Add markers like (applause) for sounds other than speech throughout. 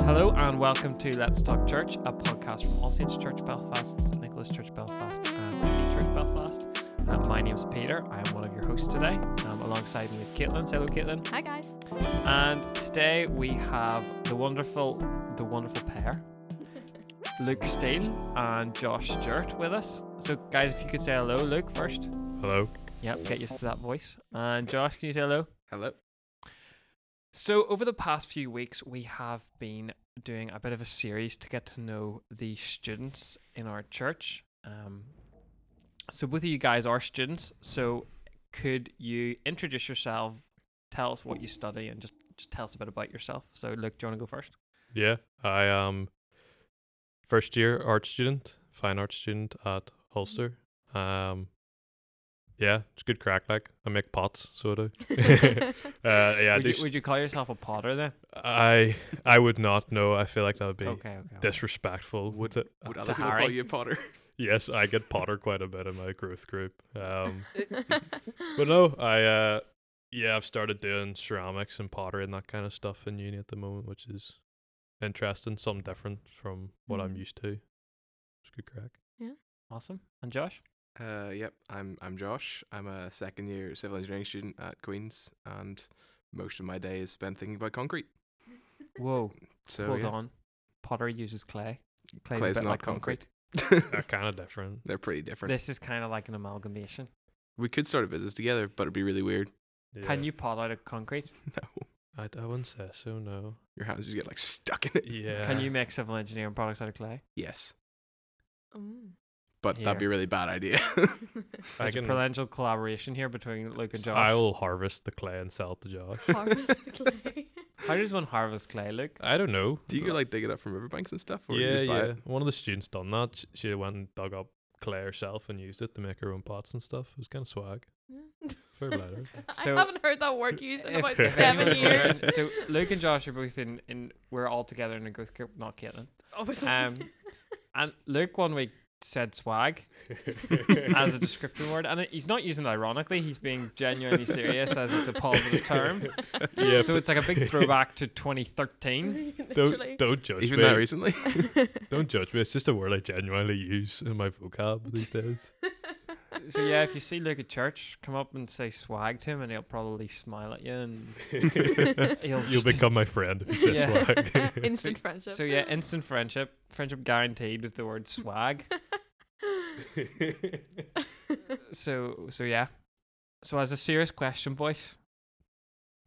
Hello and welcome to Let's Talk Church, a podcast from All Saints Church Belfast, St Nicholas Church Belfast, and Trinity Church Belfast. Um, my name's Peter. I am one of your hosts today. Um, alongside me is Caitlin. Say hello, Caitlin. Hi guys. And today we have the wonderful, the wonderful pair, (laughs) Luke Steele and Josh Stewart, with us. So, guys, if you could say hello, Luke first. Hello. Yep, get used to that voice. And Josh, can you say hello? Hello. So, over the past few weeks, we have been doing a bit of a series to get to know the students in our church. Um, so, both of you guys are students. So, could you introduce yourself, tell us what you study, and just, just tell us a bit about yourself? So, Luke, do you want to go first? Yeah, I am first year art student, fine art student at Ulster. Um, yeah, it's good crack. Like I make pots, sort of. (laughs) (laughs) uh, yeah, would, you, would you call yourself a potter then? I I would not know. I feel like that would be Okay, okay. okay. disrespectful. Would- to- Would to other people Harry. call you a Potter? (laughs) yes, I get Potter quite a bit in my growth group. Um, but no, I uh, yeah, I've started doing ceramics and pottery and that kind of stuff in uni at the moment, which is interesting, something different from what I'm Mhm. used to. It's good crack. Yeah, awesome. And Josh? Uh, yep, I'm I'm Josh. I'm a second year civil engineering student at Queen's, and most of my day is spent thinking about concrete. Whoa, So hold yeah. on. Pottery uses clay. Clay's, Clay's a bit not like concrete. They're (laughs) kind of different. They're pretty different. This is kind of like an amalgamation. we could start a business together, but it'd be really weird. Can you pot out of concrete? (laughs) No, I, I wouldn't say so. No. your hands just get like stuck in it. Yeah. Can you make civil engineering products out of clay? Yes, Mm. But that'd be a really bad idea. (laughs) (laughs) I There's a can- potential collaboration here between Luke and Josh. I will harvest the clay and sell it to Josh. (laughs) Harvest the clay. How does one harvest clay, Luke? I don't know. Do you go like dig it up from riverbanks and stuff? Or you yeah, just buy yeah. it? One of the students done that. Sh- She went and dug up clay herself and used it to make her own pots and stuff. It was kind of swag. Fair play to her. So, I haven't heard that word used in if- about if seven anyone's years. wondering, so Luke and Josh are both in, in we're all together in a growth group, not Caitlin. Obviously. Um, And Luke one week said swag (laughs) as a descriptive word, and it, he's not using it ironically. He's being genuinely serious as it's a positive term. yeah, so it's like a big throwback to 2013. (laughs) Don't don't judge Even me. that recently. (laughs) Don't judge me. It's just a word I genuinely use in my vocab these days. So yeah, if you see Luke at church, come up and say swag to him, and he'll probably smile at you, and (laughs) he'll You'll become my friend if you say Yeah. swag. (laughs) Instant friendship. So yeah, instant friendship, friendship guaranteed with the word swag. (laughs) So so yeah. So as a serious question, boys,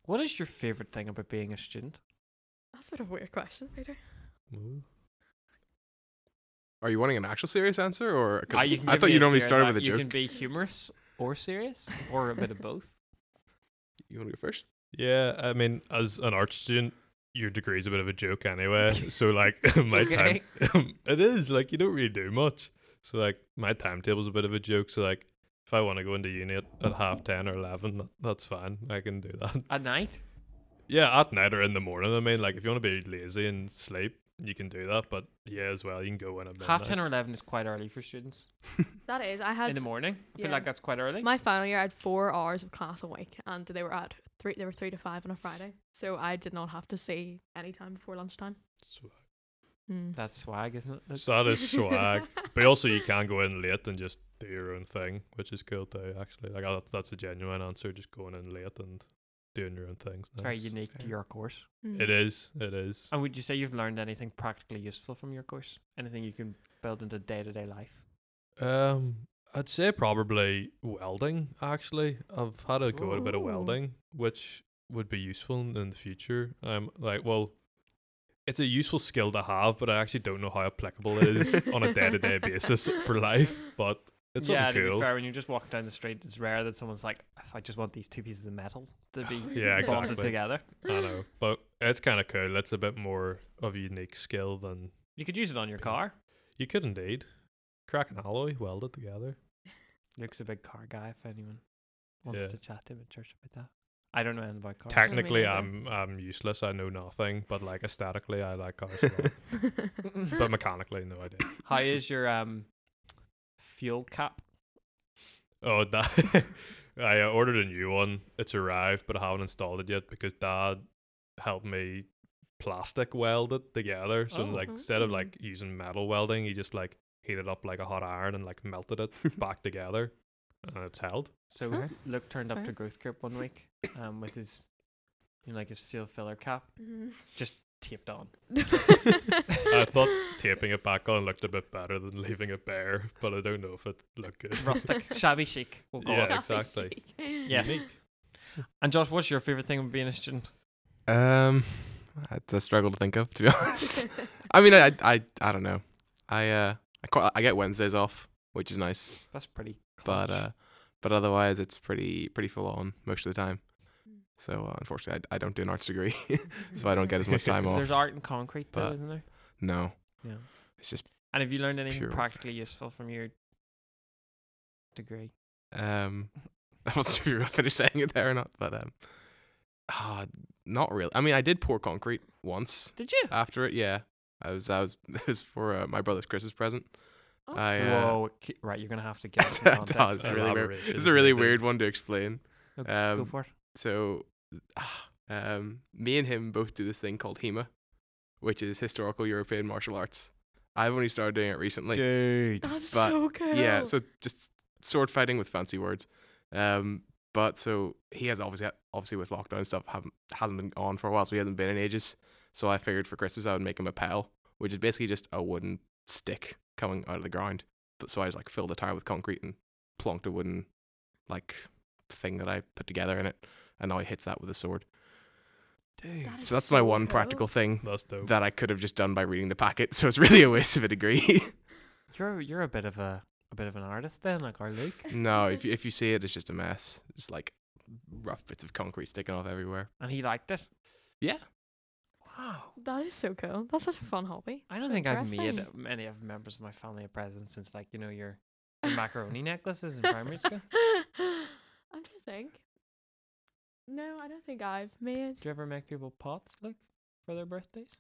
what is your favorite thing about being a student? That's a bit of a weird question, Peter. Ooh. Are you wanting an actual serious answer, or Ah, you I thought you normally started with a joke? You can be humorous or serious or a bit of both. (laughs) You want to go first? Yeah, I mean, as an art student, your degree is a bit of a joke anyway. (laughs) so like (laughs) my Okay. time, it is like you don't really do much. So like my timetable's a bit of a joke. So like if I want to go into uni at, at half ten or eleven, that, that's fine. I can do that. At night? Yeah, at night or in the morning. I mean, like if you want to be lazy and sleep, you can do that. But yeah, as well, you can go in at midnight. Half ten or eleven is quite early for students. (laughs) That is, I had In the morning. I feel yeah. like that's quite early. my final year. I had four hours of class a week, and they were at three. They were three to five on a Friday, so I did not have to see any time before lunchtime. Swag. Mm. that's swag, isn't it? Luke? So that is (laughs) swag. But also, you can go in late and just do your own thing, which is cool too. Actually, like that's that's a genuine answer. Just going in late and doing your own things. It's very Nice. unique to your course. Mm. It is. It is. And would you say you've learned anything practically useful from your course? Anything you can build into day to day life? Um, I'd say probably welding. Actually, I've had a go at a bit of welding, which would be useful in the future. I'm like, well, it's a useful skill to have, but I actually don't know how applicable it is (laughs) on a day to day basis for life. But it's yeah, something to be fair, when you're just walking down the street, it's rare that someone's like, I just want these two pieces of metal to be (laughs) Yeah, bonded exactly. together." I know, but it's kind of cool. It's a bit more of a unique skill than You could use it on your car. you could indeed. Crack an alloy, weld it together. Luke's a big car guy. If anyone wants Yeah. to chat to him at church about that, I don't know anything about cars. Technically. I'm I'm useless. I know nothing, but like aesthetically, I like cars. (laughs) But mechanically, no idea. How is your um fuel cap? Oh, (laughs) that I uh, ordered a new one. It's arrived, but I haven't installed it yet because Dad helped me plastic weld it together. So Oh. like instead of like using metal welding, he just like heated up like a hot iron and like melted it (laughs) back together, and it's held. So Fair. Luke turned up to growth group one week, um, with his, you know, like his field filler cap Mhm. just taped on. I thought taping it back on looked a bit better than leaving it bare, but I don't know if it looked good. Rustic, (laughs) shabby chic. We'll call Yeah. it. exactly. Yes. Unique. And Josh, what's your favorite thing of being a student? Um, it's a struggle to think of, to be honest. (laughs) I mean, I, I, I don't know. I, uh, I, quite, I get Wednesdays off, which is nice, That's pretty. but, uh, but otherwise it's pretty, pretty full on most of the time. So uh, unfortunately, I, I don't do an arts degree, (laughs) so I don't get as much (laughs) time off. there's art in concrete, though, but- isn't there? No, Yeah. it's just And have you learned anything Pure ones. practically useful from your degree? um, (laughs) I wasn't sure if you were gonna finish saying it there or not, but um, ah, not really. I mean, I did pour concrete once Did you? after it. Yeah, I was, I was, it was for uh, my brother's Christmas present. Oh. I, uh, Whoa! Right, you're gonna have to get. some context. does, it's there. really weird. It's a really weird one to explain. No, Go Um, for it. So, (sighs) um, me and him both do this thing called HEMA, which is historical European martial arts. I've only started doing it recently. Dude. That's but, so cool. Yeah, so just sword fighting with fancy words. Um, but so he has obviously obviously with lockdown and stuff haven't hasn't been on for a while, so he hasn't been in ages. So I figured for Christmas I would make him a pell, which is basically just a wooden stick coming out of the ground. But so I just like filled the tire with concrete and plonked a wooden like thing that I put together in it, and now he hits that with a sword. Dude. That is So that's my one cool. practical thing That's dope. that I could have just done by reading the packet. (laughs) So it's really a waste of a degree. (laughs) You're you're a bit of a a bit of an artist then, like our Luke. no, if you, if you see it, it's just a mess. It's like rough bits of concrete sticking off everywhere. And he liked it. Yeah. Wow. That is so cool. That's such a fun hobby. I don't So think I've made many of members of my family a present since like, you know, your, your macaroni necklaces in primary school. (laughs) I'm trying to think. No, I don't think I've made. Do you ever make people pots, Luke, for their birthdays?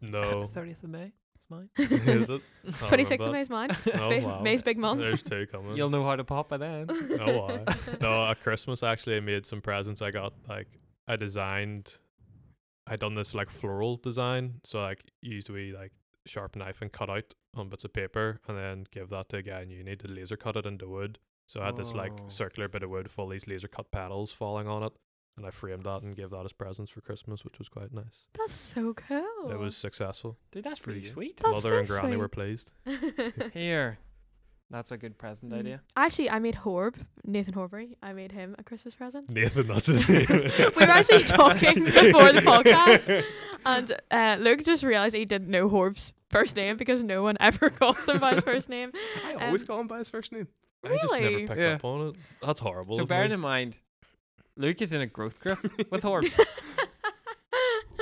no. (laughs) 30th of May. It's mine. (laughs) Is it? Twenty sixth of May is mine. (laughs) Oh, May- wow. May's big month. There's two coming. You'll know how to pop by then. Oh, wow. no, at Christmas actually, I made some presents. I got like I designed. I done this like floral design, so like used a wee like sharp knife and cut out on bits of paper, and then give that to a guy in uni to laser cut it into wood. So I had this like Oh. circular bit of wood full of these laser cut petals falling on it, and I framed that and gave that as presents for Christmas, which was quite nice. That's so cool. It was successful. Dude, that's pretty Pretty sweet. That's Mother so and Granny were pleased. (laughs) Here. That's a good present Mm. idea. Actually, I made Horb, Nathan Horbury. I made him a Christmas present. (laughs) Nathan, that's his (laughs) name. we were actually talking before the podcast, and uh, Luke just realized he didn't know Horb's first name because no one ever calls him by his first name. I always Um, call him by his first name. I just never Really? picked Yeah. up on it. That's horrible. So of bearing me. in mind, Luke is in a growth group with Horbs. (laughs)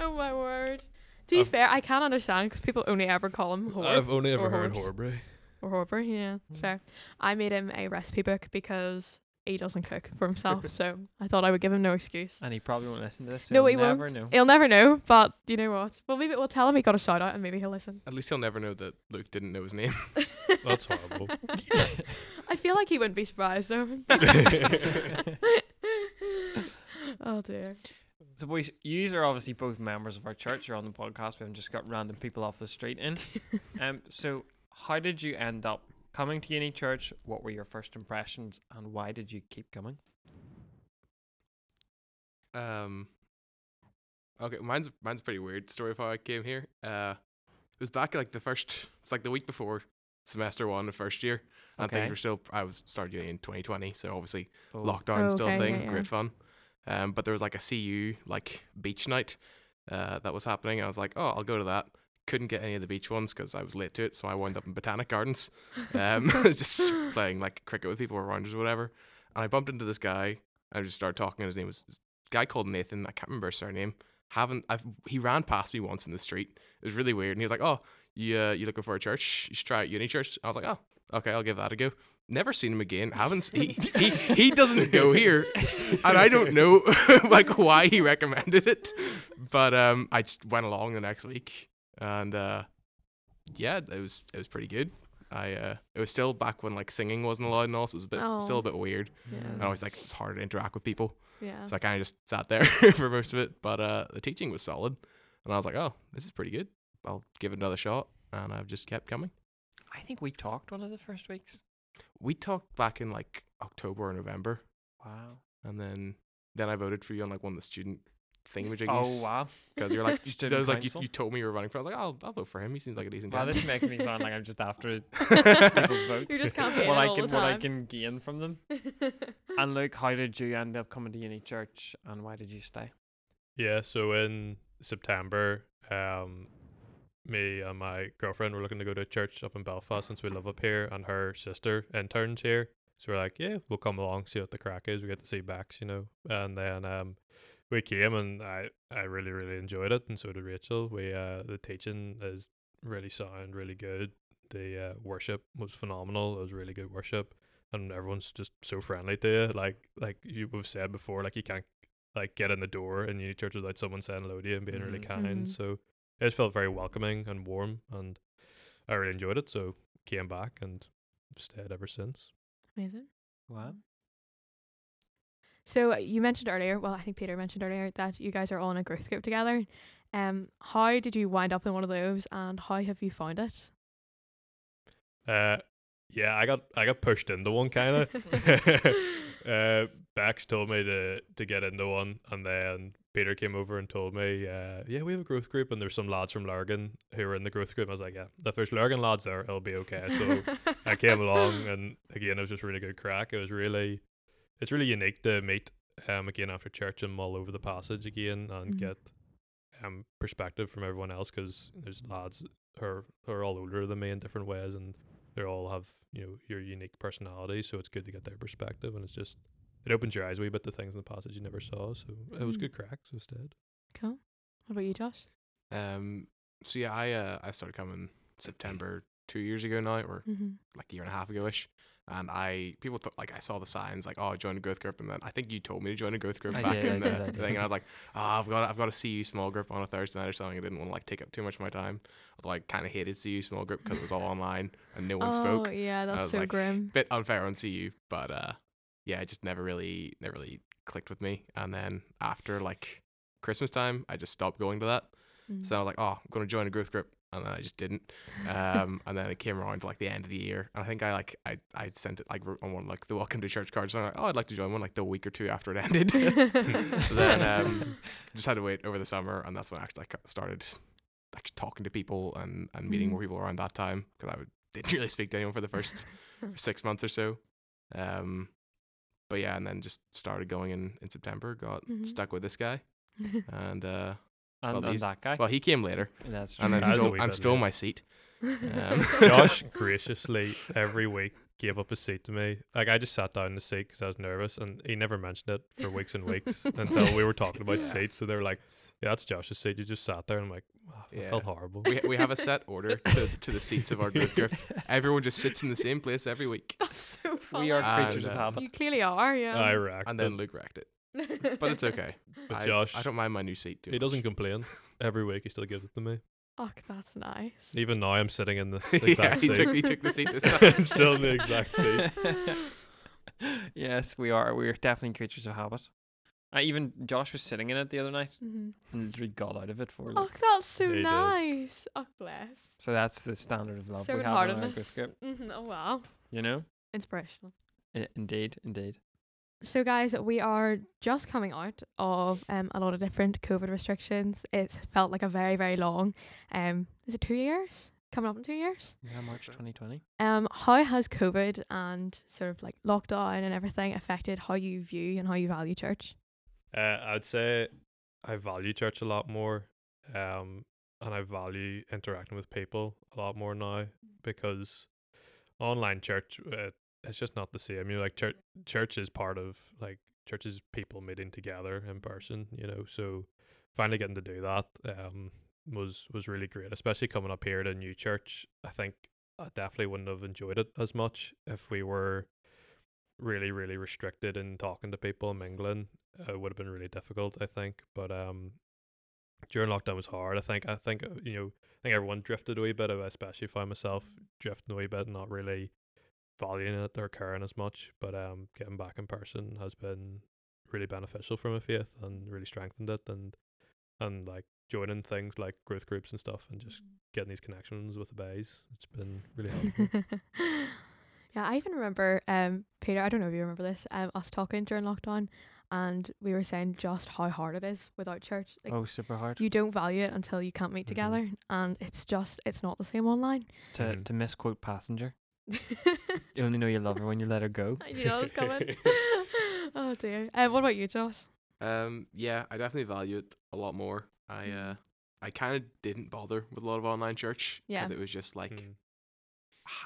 oh my word. To be I've- fair, I can't understand because people only ever call him Horb I've only ever heard Horbs. Horbury. or Horbury. Yeah, Mm. fair. I made him a recipe book because he doesn't cook for (laughs) himself, so I thought I would give him no excuse. and he probably won't listen to this. So No, he'll he never won't. know. He'll never know, but you know what? Well, maybe we'll tell him he got a shout out, and maybe he'll listen. At least he'll never know that Luke didn't know his name. (laughs) That's horrible. I feel like he wouldn't be surprised though. (laughs) oh dear. So, boys, you are obviously both members of our church. You're on the podcast. We haven't just got random people off the street in. (laughs) Um, so, how did you end up coming to Uni Church? What were your first impressions, and why did you keep coming? Um. Okay, mine's mine's a pretty weird story of how I came here. Uh, it was back like the first. It's like the week before semester one of first year, and Okay. things were still. I was started uni in 2020, so obviously Oh, lockdown Oh, still a okay, thing. yeah, yeah. Great fun. Um, but there was like a CU like beach night, uh, that was happening. I was like, oh, I'll go to that. Couldn't get any of the beach ones because I was late to it, so I wound up in Botanic Gardens, um, (laughs) (laughs) just playing like cricket with people or rounders or whatever. And I bumped into this guy. I just started talking. And his name was this guy called Nathan. I can't remember his surname. Haven't I've he ran past me once in the street. It was really weird. And he was like, "Oh, you uh, you looking for a church? You should try out Uni Church." I was like, "Oh, okay, I'll give that a go." Never seen him again. Haven't he (laughs) he he doesn't go here, and I don't know (laughs) like why he recommended it. But um, I just went along the next week, and uh, yeah, it was it was pretty good. I uh, it was still back when like singing wasn't allowed and all, so it was a bit still Oh. a bit weird. Yeah. And I always like it's hard to interact with people, Yeah. so I kind of just sat there (laughs) for most of it. But uh, the teaching was solid. and I was like, oh, this is pretty good. I'll give it another shot, and I've just kept coming. I think we talked one of the first weeks. We talked back in like October or November, Wow. and then then I voted for you on like one of the student thing with Jenkins. Oh wow. (laughs) Because you're like, Student I was like, you, you told me you were running for. I was like, I'll, I'll vote for him. He seems like a decent Wow, guy. this makes me sound like I'm just after (laughs) People's votes. You're just campaigning what I can the what I can gain from them. (laughs) And Luke, how did you end up coming to uni church, and why did you stay? Yeah, so in September, um, me and my girlfriend were looking to go to church up in Belfast since we live up here, and her sister interns here. So we're like, yeah, we'll come along, see what the crack is. We get to see Bex, you know. And then um, we came, and I I really really enjoyed it, and so did Rachel. We uh, the teaching is really sound, really good. The uh, worship was phenomenal. It was really good worship, and everyone's just so friendly to you. Like like you've said before, like you can't like get in the door in uni church without someone saying hello to you and being really Mhm. kind. Mhm. So it just felt very welcoming and warm, and I really enjoyed it. So came back and stayed ever since. Amazing. What? So uh, you mentioned earlier, well, I think Peter mentioned earlier that you guys are all in a growth group together. Um, how did you wind up in one of those, and how have you found it? Uh, yeah, I got I got pushed into one kind of. (laughs) (laughs) (laughs) uh, Bex told me to to get into one, and then Peter came over and told me, uh, yeah, we have a growth group, and there's some lads from Lurgan who are in the growth group. I was like, yeah, if there's Lurgan lads there, it'll be okay. So I (laughs) came along, and again, it was just really good crack. It was really, it's really unique to meet um again after church and mull over the passage again and Mhm. get um perspective from everyone else because there's lads who are, who are all older than me in different ways and they all have you know your unique personality so it's good to get their perspective and it's just it opens your eyes a wee bit to things in the passage you never saw so it was Mhm. good crack so stayed cool. What about you, Josh? Um. So yeah, I uh I started coming September two years ago now, or Mm-hmm. like a year and a half ago ish. And I people thought like I saw the signs like oh join a growth group. And then I think you told me to join a growth group I back did, in I the did, I thing. And I was like oh I've got I've got a CU small group on a Thursday night or something. I didn't want to like take up too much of my time. Although I kind of hated CU small group because it was all (laughs) online and no one oh, spoke. yeah, that's was so like, grim. bit unfair on CU but uh yeah it just never really never really clicked with me. And then after like Christmas time I just stopped going to that. Mm. so I was like, oh, I'm going to join a growth group. And then I just didn't. (laughs) Um, and then it came around like the end of the year. And I think I like, I, I sent it like on one, like the welcome to church card. So I'm like, oh, I'd like to join one like the week or two after it (laughs) ended. so then um, (laughs) just had to wait over the summer. And that's when I actually like started like talking to people and, and meeting Mhm. more people around that time. Cause I would, didn't really speak to anyone for the first six months or so. Um, but yeah, and then just started going in, in September, got Mhm. stuck with this guy. And, uh, And, Well, and these- that guy. well, he came later That's true. and then That is a stole, and stole late. my seat. (laughs) Um, (laughs) Josh graciously every week gave up his seat to me. Like I just sat down in the seat because I was nervous, and he never mentioned it for weeks and weeks (laughs) until we were talking about Yeah. seats. So they were like, "Yeah, that's Josh's seat." You just sat there, and I'm like, wow, I felt horrible. we we have a set order to to the seats of our growth group. Everyone just sits in the same place every week, that's so funny. we are And, creatures of uh, habit. You clearly are, yeah. I wrecked and it. then Luke wrecked it. But it's okay. But I, Josh, I don't mind my new seat too. he doesn't complain. Every week he still gives it to me. oh, that's nice. Even now I'm sitting in this (laughs) yeah, he seat. took he took the seat this (laughs) time. still in the exact seat. (laughs) yes, we are. We are definitely creatures of habit. Uh, even Josh was sitting in it the other night hmm and literally got out of it for Oh, like. that's so He did. nice. Oh, bless. So that's the standard of love we have in our heartedness. growth group. hmm Oh, wow. You know, Inspirational. I- indeed, indeed. So, guys, we are just coming out of um, a lot of different COVID restrictions. It's felt like a very, very long. Um, is it two years? Coming up in two years. Yeah, March 2020. Um, how has COVID and sort of like lockdown and everything affected how you view and how you value church? Uh, I'd say I value church a lot more, um, and I value interacting with people a lot more now because online church, uh, it's just not the same. You know, like church, church is part of like churches people meeting together in person. You know, so finally getting to do that um was was really great, especially coming up here to a new church. I think I definitely wouldn't have enjoyed it as much if we were really really restricted in talking to people and mingling uh, it would have been really difficult i think but um during lockdown was hard i think i think uh, you know i think everyone drifted away a wee bit uh, especially if i myself drifting a wee bit not really valuing it or caring as much but um getting back in person has been really beneficial for my faith and really strengthened it and and like joining things like growth groups and stuff, and just getting these connections with the bays. It's been really helpful. (laughs) yeah, I even remember um Peter, I don't know if you remember this, um us talking during lockdown and we were saying just how hard it is without church. Like oh, super hard you don't value it until you can't meet Mhm. together and it's just it's not the same online. to Mhm. to misquote passenger. (laughs) You only know you love her when you let her go. I knew that was coming. (laughs) (laughs) oh dear. Um, what about you, Josh? Um, yeah, I definitely value it a lot more. I Mm. uh, I kind of didn't bother with a lot of online church Yeah. it was just like Mm.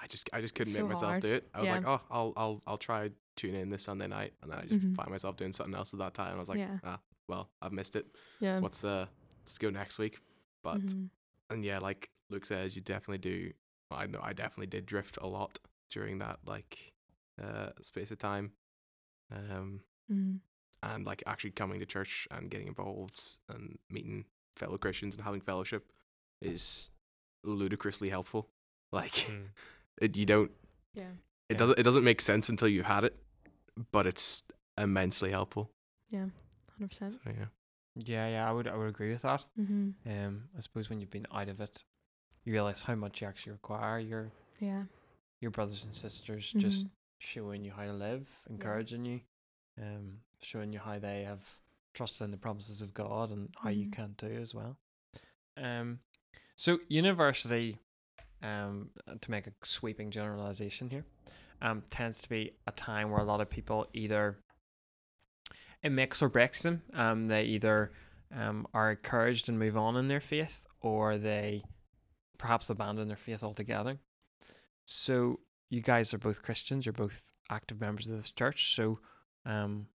I just I just couldn't So make myself hard. do it. I was Yeah. like, oh, I'll I'll I'll try tune in this Sunday night, and then I just Mhm. find myself doing something else at that time. I was like, Yeah. ah, well, I've missed it. Yeah. What's the let's go next week. But Mhm. and yeah, like Luke says, you definitely do. Well, I know I definitely did drift a lot during that like uh space of time. Um, Mhm. and like actually coming to church and getting involved and meeting fellow Christians and having fellowship is ludicrously helpful. (laughs) Like Mm. it, you don't Yeah. it Yeah. doesn't it doesn't make sense until you've had it, but it's immensely helpful. Yeah. Hundred percent. So yeah. Yeah, yeah, I would I would agree with that. Mhm. Um, I suppose when you've been out of it, you realize how much you actually require your Yeah. your brothers and sisters just Mhm. showing you how to live, encouraging you, um, showing you how they have trusted in the promises of God and how you Mhm. can too as well. Um, so university, um, to make a sweeping generalization here, um, tends to be a time where a lot of people either it makes or breaks them. Um, they either um, are encouraged and move on in their faith, or they perhaps abandon their faith altogether. So you guys are both Christians. You're both active members of this church. So, um,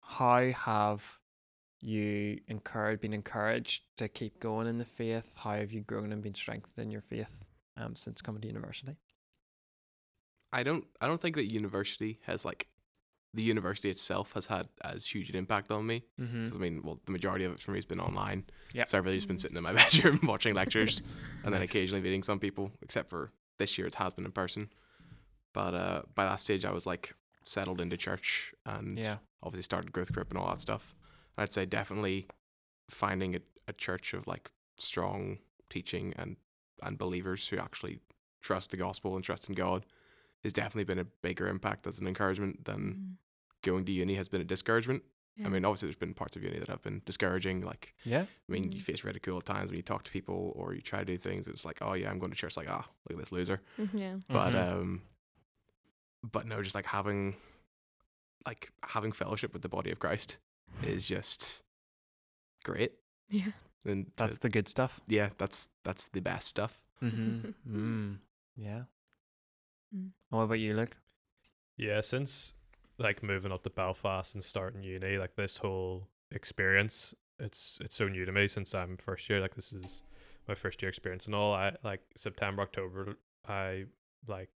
how have you encouraged, been encouraged to keep going in the faith? How have you grown and been strengthened in your faith um, since coming to university? I don't I don't think that university has like the university itself has had as huge an impact on me. Mm-hmm. 'Cause, I mean, well, the majority of it for me has been online. Yep. So I've really just been sitting in my (laughs) bedroom watching lectures (laughs) and then Nice. occasionally meeting some people, except for this year it has been in person. But uh, by that stage, I was like settled into church and Yeah. obviously started growth group and all that stuff. I'd say definitely finding a, a church of like strong teaching and and believers who actually trust the gospel and trust in God has definitely been a bigger impact as an encouragement than Mhm. Going to uni has been a discouragement. Yeah. I mean, obviously there's been parts of uni that have been discouraging, like Yeah. I mean, you Mhm. face ridicule at times when you talk to people or you try to do things. It's like, oh yeah, I'm going to church. Like, ah, look at this loser. Mhm, yeah. But Mhm. um, but no, just like having, like having fellowship with the body of Christ is just great. Yeah. And That's to- the good stuff. yeah, that's that's the best stuff. Mm-hmm. (laughs) mm. Yeah. Mm. What about you, Luke? Yeah, since like moving up to Belfast and starting uni, like this whole experience, it's it's so new to me since I'm first year. Like this is my first year experience and all. I like September, October, I like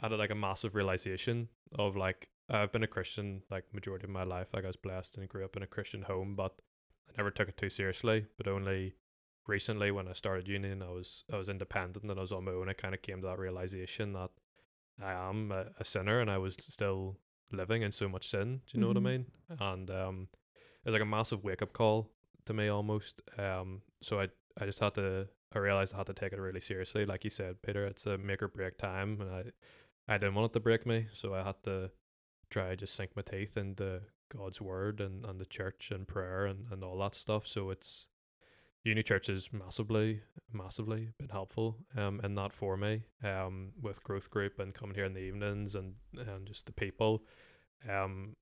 had like a massive realization of like I've been a Christian like majority of my life. Like I was blessed and grew up in a Christian home, but I never took it too seriously. But only recently when I started uni and I was I was independent and I was on my own, I kind of came to that realization that I am a, a sinner and I was still living in so much sin. Do you know Mhm. what I mean? And um, it was like a massive wake up call to me almost. Um, so I I just had to I realized I had to take it really seriously. Like you said, Peter, it's a make or break time, and I I didn't want it to break me, so I had to try to just sink my teeth into God's word and, and the church and prayer and, and all that stuff. So it's uni church has massively, massively been helpful um in that for me. Um with growth group and coming here in the evenings and, and just the people. Um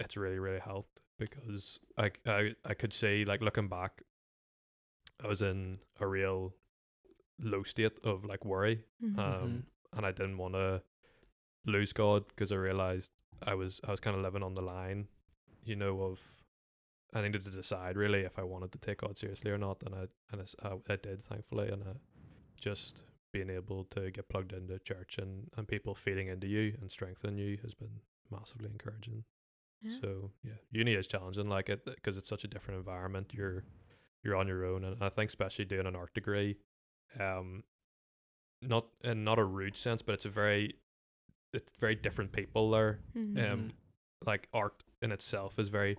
it's really, really helped because I, I I could see like looking back I was in a real low state of like worry Mhm. um, and I didn't want to lose God because I realized I was I was kind of living on the line, you know, of I needed to decide really if I wanted to take God seriously or not, and I and I I, did thankfully, and I just being able to get plugged into church and and people feeding into you and strengthening you has been massively encouraging. Yeah. So yeah, uni is challenging, like it because it's such a different environment. You're you're on your own, and I think especially doing an art degree, um, not in not a rude sense, but it's a very it's very different people there. Mhm. Um, like art in itself is very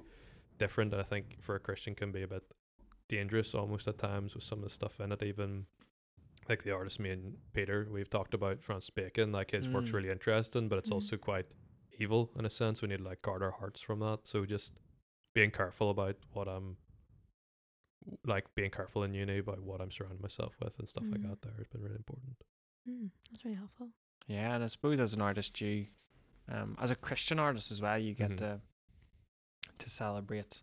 different, and I think for a Christian can be a bit dangerous almost at times with some of the stuff in it. Even like the artist me and Peter, we've talked about Francis Bacon. Like his work's Mm. really interesting, but it's Mhm. also quite evil in a sense. We need to like guard our hearts from that. So just being careful about what I'm like being careful in uni about what I'm surrounding myself with and stuff like Mm. that. There has been really important. Mm, that's really helpful. Yeah, and I suppose as an artist, you, um, as a Christian artist as well, you get Mhm. to to celebrate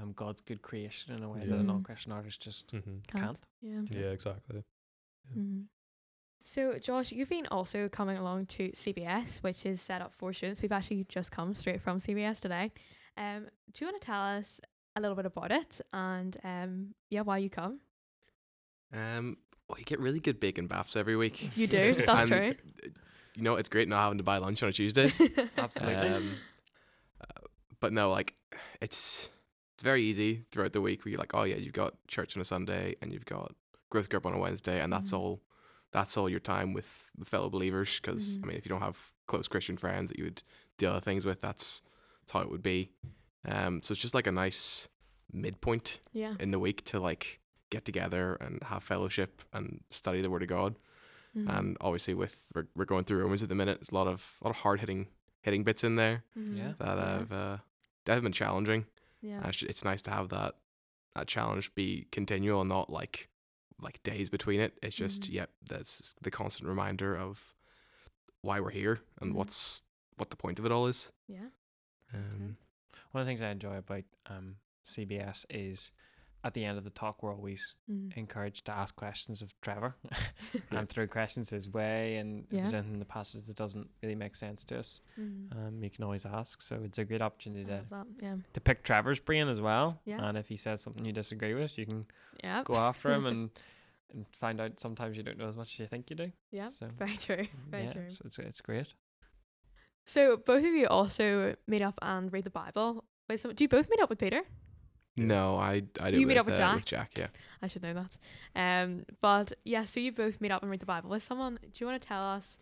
um, God's good creation in a way Yeah. that a Mm. non-Christian artist just Mm-hmm. can't. Yeah. Yeah, exactly. Yeah. Mhm. So, Josh, you've been also coming along to CBS, which is set up for students. We've actually just come straight from CBS today. Um, do you want to tell us a little bit about it and um, yeah, why you come? Um, well, you get really good bacon baps every week. You do. (laughs) That's And, true. You know, it's great not having to buy lunch on a Tuesdays. (laughs) Absolutely. Um, but no, like it's it's very easy throughout the week. Where you're like, oh yeah, you've got church on a Sunday and you've got growth group on a Wednesday, and that's Mhm. all. That's all your time with the fellow believers. Because Mhm. I mean, if you don't have close Christian friends that you would do other things with, that's that's how it would be. Um, so it's just like a nice midpoint Yeah. in the week to like get together and have fellowship and study the Word of God. Mhm. And obviously, with we're, we're going through Romans at the minute, there's a lot of a lot of hard hitting hitting bits in there Mhm. Yeah. that have uh, that have been challenging. Yeah. And it's, it's nice to have that that challenge be continual not like like days between it. It's just Mhm. yep, that's the constant reminder of why we're here and Mhm. what's what the point of it all is. Yeah. Um, One of the things I enjoy about um, CBS is at the end of the talk, we're always Mhm. encouraged to ask questions of Trevor (laughs) (laughs) and throw questions his way. And if there's anything in the passage that doesn't really make sense to us, Mhm. um, you can always ask. So it's a great opportunity to, that. Yeah. to pick Trevor's brain as well. Yeah. And if he says something you disagree with, you can Yeah. go after him and, (laughs) and find out sometimes you don't know as much as you think you do. Yeah. So, Very true. Very yeah, true. It's, it's, it's great. So both of you also meet up and read the Bible. Wait, so do you both meet up with Peter? No, I I do You it meet up with, with uh, Jack? with Jack. Yeah. I should know that. Um, but yeah, so you both meet up and read the Bible with someone. Do you want to tell us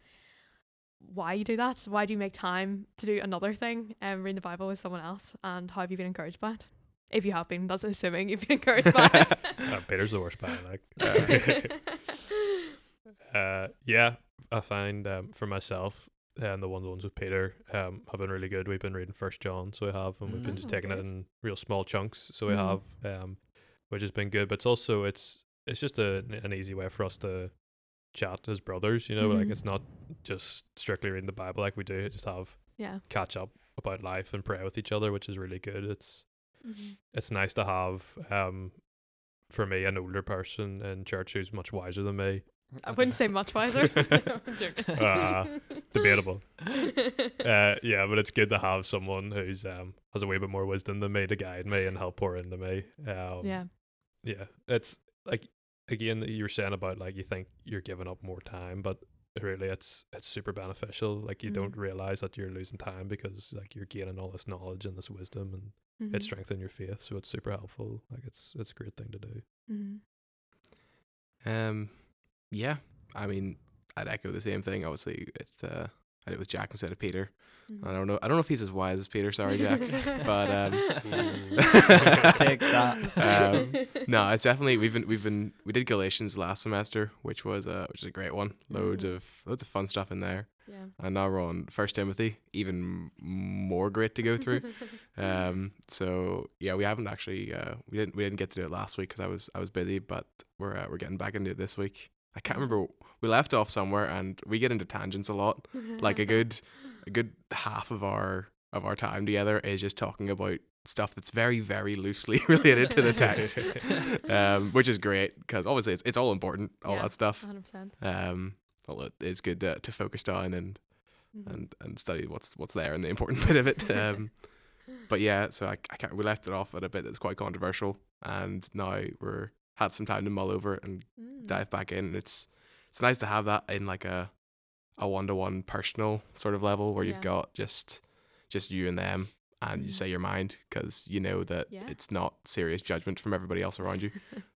why you do that? Why do you make time to do another thing and read the Bible with someone else? And how have you been encouraged by it? If you have been, that's assuming you've been encouraged by (laughs) Uh, Peter's the worst by like. it. (laughs) (laughs) uh, yeah, I find um, for myself and the one ones with Peter um, have been really good. We've been reading First John, so we have, and we've been just Mm. taking it in real small chunks. So we Mhm. have, um, which has been good. But it's also it's it's just a, an easy way for us to chat as brothers. You know, like Mhm. it's not just strictly reading the Bible like we do. Just have yeah. catch up about life and pray with each other, which is really good. It's Mhm. it's nice to have um for me an older person in church who's much wiser than me I wouldn't say much wiser. (laughs) (laughs) I'm. Ah, debatable. uh yeah but it's good to have someone who's um has a wee bit more wisdom than me to guide me and help pour into me um yeah. yeah it's like again you were saying about like you think you're giving up more time but really it's it's super beneficial like you Mm. don't realize that you're losing time because like you're gaining all this knowledge and this wisdom and it Mhm. strengthens your faith so it's super helpful like it's it's a great thing to do Mhm. Um, yeah. I mean, I'd echo the same thing. Obviously, it's uh, I did it with Jack instead of Peter. Mhm. I don't know. I don't know if he's as wise as Peter. Sorry, Jack. (laughs) but um, (laughs) Take that. (laughs) Um, no, it's definitely we've been we've been we did Galatians last semester, which was uh which is a great one. Loads Mm. of loads of fun stuff in there. yeah. And now we're on First Timothy, even more great to go through. Um, so yeah, we haven't actually uh, we didn't we didn't get to do it last week because I was I was busy, but we're uh, we're getting back into it this week. I can't remember we left off somewhere, and we get into tangents a lot. (laughs) Like a good a good half of our of our time together is just talking about stuff that's very very loosely (laughs) related to the text, (laughs) um, which is great because obviously it's it's all important, all Yeah. that stuff. 100%. Um, although it's good to, to focus on and Mhm. and and study what's what's there and the important bit of it. Um, but yeah, so I, I can't, we left it off at a bit that's quite controversial, and now we're had some time to mull over it and Mm. dive back in. It's it's nice to have that in like a a one to one personal sort of level where Yeah. you've got just just you and them, and you Mhm. say your mind because you know that Yeah. it's not serious judgment from everybody else around you.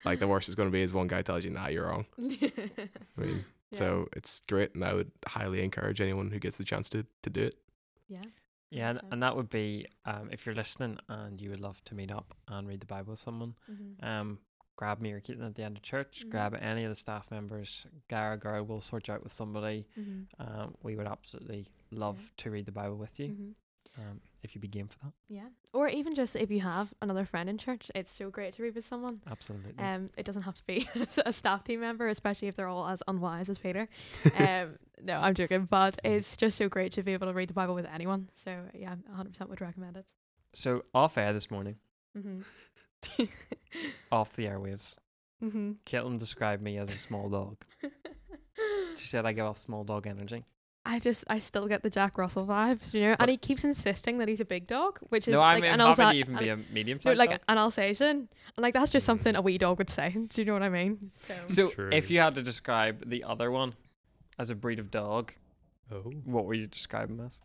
Like the (laughs) worst it's going to be is one guy tells you, "Nah, you're wrong." (laughs) I mean, Yeah. so it's great, and I would highly encourage anyone who gets the chance to to do it. yeah. Yeah, and, and that would be um, if you're listening and you would love to meet up and read the Bible with someone. Mhm. Um, grab me or Caitlin at the end of church, Mhm. grab any of the staff members, Gara girl will sort you out with somebody. Mhm. Um, we would absolutely love to read the Bible with you Mhm. um, if you'd be game for that. Yeah. Or even just if you have another friend in church, it's so great to read with someone. Absolutely. Um, it doesn't have to be (laughs) a staff team member, especially if they're all as unwise as Peter. (laughs) Um, no, I'm joking, but it's just so great to be able to read the Bible with anyone. So yeah, 100% would recommend it. so off air this morning, Mhm. (laughs) off the airwaves, mhm. Caitlin described me as a small dog. (laughs) She said I give off small dog energy. I just, I still get the Jack Russell vibes, you know. But- and he keeps insisting that he's a big dog, which is No, like I'm, an I'm happy to even an- be a medium no, sized like dog. an Alsatian, and like that's just something a wee dog would say. (laughs) Do you know what I mean? So, So True. if you had to describe the other one as a breed of dog, Oh. what would you describe him as?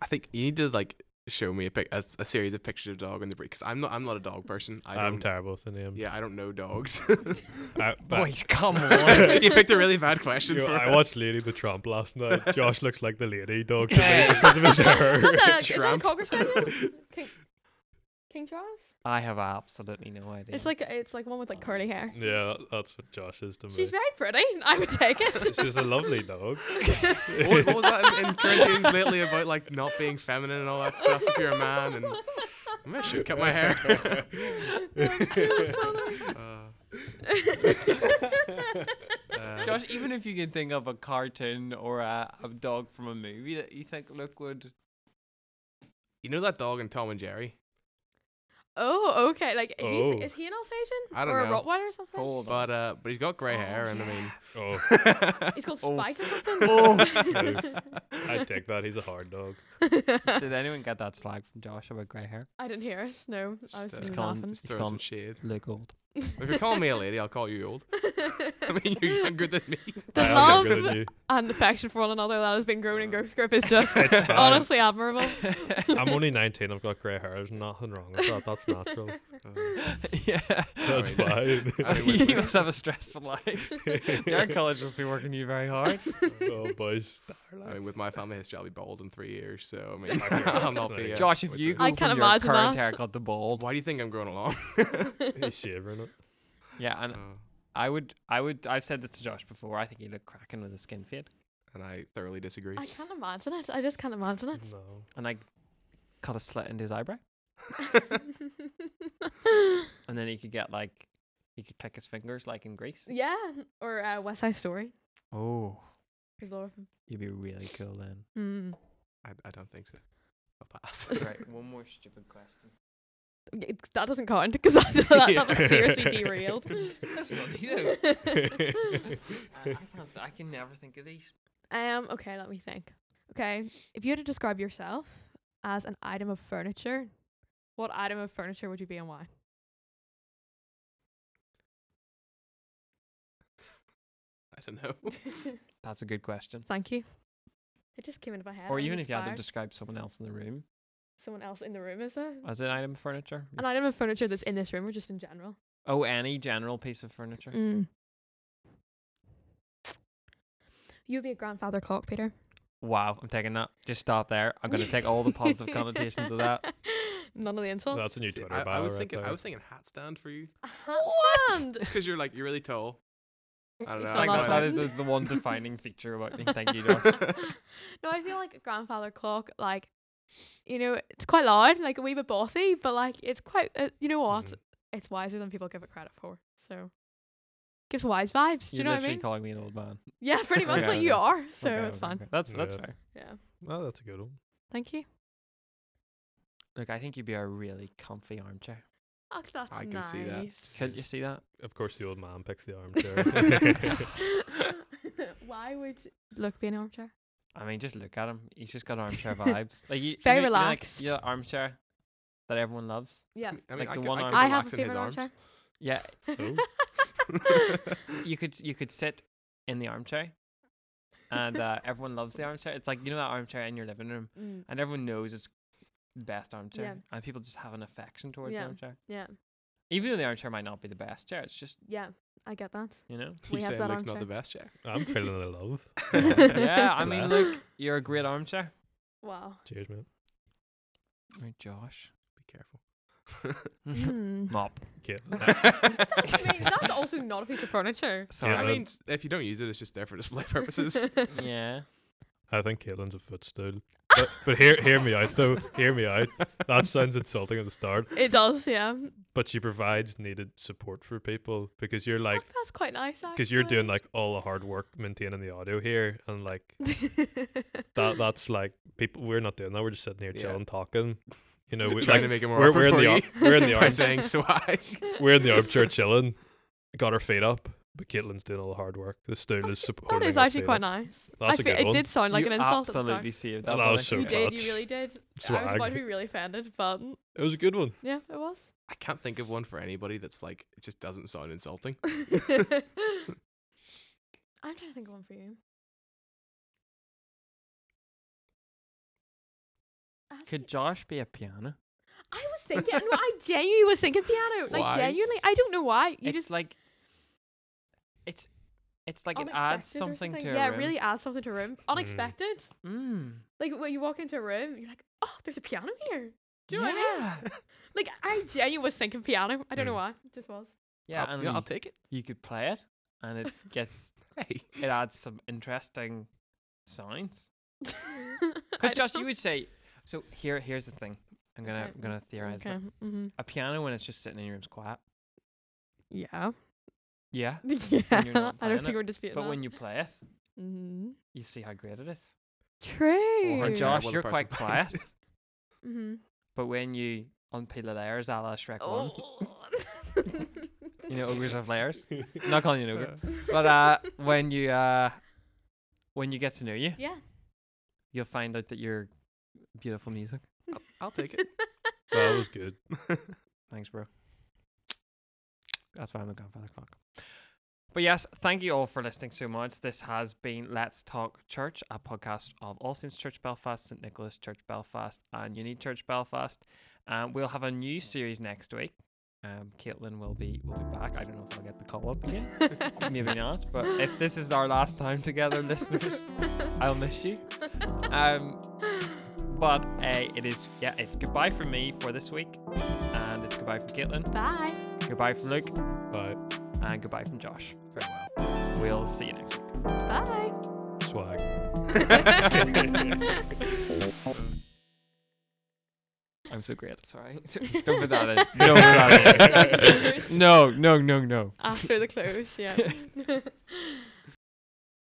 I think you need to like show me a pic, a, s- a series of pictures of dog in the breed because I'm not I'm not a dog person. I I'm don't. terrible with the name. yeah, I don't know dogs. (laughs) I, (laughs) but Boys, come (laughs) on. you picked a really bad question you know, for I us. watched Lady the Tramp last night. Josh looks like the lady dog to me because of his hair. What's that? Is that a Tramp. cocker spaniel? King, King Charles? I have absolutely no idea. It's like it's like one with like curly hair. yeah, that- that's what Josh is to me. She's very pretty. (laughs) I would take it. (laughs) She's a lovely dog. (laughs) what, what was that in, in Corinthians lately about like not being feminine and all that stuff if you're a man and maybe I should cut my hair. Uh, uh, Josh, even if you can think of a cartoon or a, a dog from a movie that you think look would you know that dog in Tom and Jerry? Oh, okay. Like he's Oh. is he an Alsatian I don't or know. a Rottweiler or something? hold But uh, but he's got grey Oh, hair and I mean. Oh, (laughs) He's called Oh, Spike or something. (laughs) Oh. (laughs) I take that. He's a hard dog. Did anyone get that slag from Josh about grey hair? I didn't hear it. No, I was Just, uh, just It's called- laughing. Just He's throw gone. some shade. Look old. If you're calling me a lady, I'll call you old. (laughs) (laughs) I mean, you're younger than me. The I am love younger than you. and affection for one another that has been grown in Growth Group is just (laughs) It's fine. honestly admirable. I'm only 19. I've got grey hair. There's nothing wrong with that. That's natural. yeah. That's Alright. fine. I mean, you must have a stressful life. Your college must be working you very hard. oh, boys. I mean, with my family history, I'll be bald in three years. So I mean, Okay. I'll not be. Like- Uh, Josh, if what's you it- go I from can your imagine current that. haircut to bald, why do you think I'm growing along? He's shaving it. Yeah, and Uh, I would, I would, I've said this to Josh before. I think he looked cracking with a skin fade, and I thoroughly disagree. I can't imagine it. I just can't imagine it. No. and I cut a slit into his eyebrow, (laughs) and then he could get like, he could click his fingers like in Grease. yeah, or uh, West Side Story. Oh, There's a lot of them. you'd be really cool then. Mm. I, I don't think so. I'll pass. right, (laughs) one more stupid question. Y- That doesn't count because that, that, (laughs) that was seriously derailed. (laughs) That's not (laughs) you. I, I, can't, I can never think of these. um. Okay, let me think. Okay, if you had to describe yourself as an item of furniture, what item of furniture would you be and why? I don't know. That's a good question. Thank you. It just came into my head. Or I was even if you had to describe someone else in the room someone else in the room, is there? as an item of furniture. An item of furniture that's in this room or just in general? Oh, any general piece of furniture. Mm. You'd be a grandfather clock, Peter. Wow, I'm taking that. Just stop there. I'm going to take all the positive connotations of that. (laughs) None of the insults. That's a new See, Twitter I, I bio was right thinking. there. I was thinking hat stand for you. A hat stand. Because you're like you're really tall. I don't know. I not think I that, that that is the, the one defining feature about me. Thank you, (laughs) (laughs) no, I feel like a grandfather clock, like, you know, it's quite loud, like a wee bit bossy, but like it's quite, uh, you know what? Mhm. It's wiser than people give it credit for. So gives wise vibes. Do you You're know what I mean? calling me an old man. (laughs) Yeah, pretty much. (laughs) Okay, but you are, so Okay, it's okay, fine. okay. That's that's Yeah. fair. Yeah. Well, that's a good one. Thank you. Look, I think you'd be a really comfy armchair. Oh, that's I can nice. see that. Can't you see that? Of course, the old man picks the (laughs) armchair. Why would Luke be an armchair? I mean, just look at him. He's just got (laughs) armchair vibes. Like you, Very you know, you know, like, relaxed. you know, armchair that everyone loves. Yeah. I mean, Like I the could, one I arm- I have relax a in his favorite arms. armchair. Yeah, (laughs) Oh. (laughs) you could you could sit in the armchair, and uh, everyone loves the armchair. It's like you know that armchair in your living room, Mm, and everyone knows it's the best armchair, Yeah. and people just have an affection towards Yeah. the armchair. yeah. Even though the armchair might not be the best chair, it's just Yeah. I get that. you know. We You have that Luke's not the armchair. best chair? I'm (laughs) feeling the love. yeah, I (laughs) mean, Bless. look, you're a great armchair. Wow. Cheers, man. Right, Josh. Be careful. Mm. (laughs) Mop. Caitlin. I mean, that's also not a piece of furniture. Sorry. Yeah, I mean, if you don't use it, it's just there for display purposes. yeah. I think Caitlin's a footstool. But, but hear hear me out though. Hear me out. That sounds insulting at the start, it does, yeah. but she provides needed support for people because you're like that's quite nice. because you're doing like all the hard work maintaining the audio here and like (laughs) that that's like people we're not doing that we're just sitting here Yeah. chilling talking you know we, trying like, to make it more we're, we're in the ar- we're in the (laughs) arm saying swag. (laughs) we're in the armchair chilling got our feet up but Caitlin's doing all the hard work the stool is (laughs) supporting is our actually feet quite nice. That's I a feel, good it one. did sound like you an insult at absolutely the start. saved That that. was buddy. so You did, you really did. I was about to be (laughs) really offended, but it was a good one yeah, it was. I can't think of one for anybody that's like it just doesn't sound insulting. (laughs) I'm trying to think of one for you. Could Josh be a piano? I was thinking, no, I genuinely was thinking piano. Like Why? genuinely, I don't know why. You it's just like it's it's like it adds unexpected or something to a Yeah, room. it really adds something to a room. Unexpected. Mm. Like when you walk into a room, you're like, oh, there's a piano here. Do you know what I mean? yeah. (laughs) Like I genuinely was thinking piano. I don't know Mm. why. It just was. Yeah, I'll, and yeah, I'll take it. you could play it, and it (laughs) gets Hey, it adds some interesting sounds. (laughs) Because Josh, you would say so. Here, here's the thing. I'm gonna Okay, I'm gonna theorize. Okay. Mm-hmm. A piano when it's just sitting in your room's quiet. Yeah. Yeah, (laughs) Yeah. not I don't think it, we're disputing but that. when you play it, mm-hmm. you see how great it is. True. Or yeah, Josh, well, you're quite quiet. (laughs) Mm-hmm. But when you unpeel the layers, a la Shrek One, Oh. (laughs) you know ogres have layers. I'm not calling you an ogre, but uh, when you uh, when you get to know you, yeah. you'll find out that you're beautiful music. I'll, I'll take it. that was good Thanks, bro. That's why I'm the Godfather clock. But yes, thank you all for listening so much. This has been Let's Talk Church, a podcast of All Saints Church Belfast, St Nicholas Church Belfast, and Uni Church Belfast. Um, we'll have a new series next week. Um, Caitlin will be will be back. I don't know if I'll get the call up again. (laughs) Maybe not. But if this is our last time together, (laughs) listeners, I'll miss you. Um, but uh, it is yeah, it's goodbye from me for this week, and it's goodbye from Caitlin. Bye. Goodbye from Luke, bye and goodbye from Josh. Farewell. We'll see you next week. Bye. swag (laughs) I'm so great. Sorry. (laughs) Don't put that in. (laughs) Don't put that in. No, no, no, no. After the close, yeah.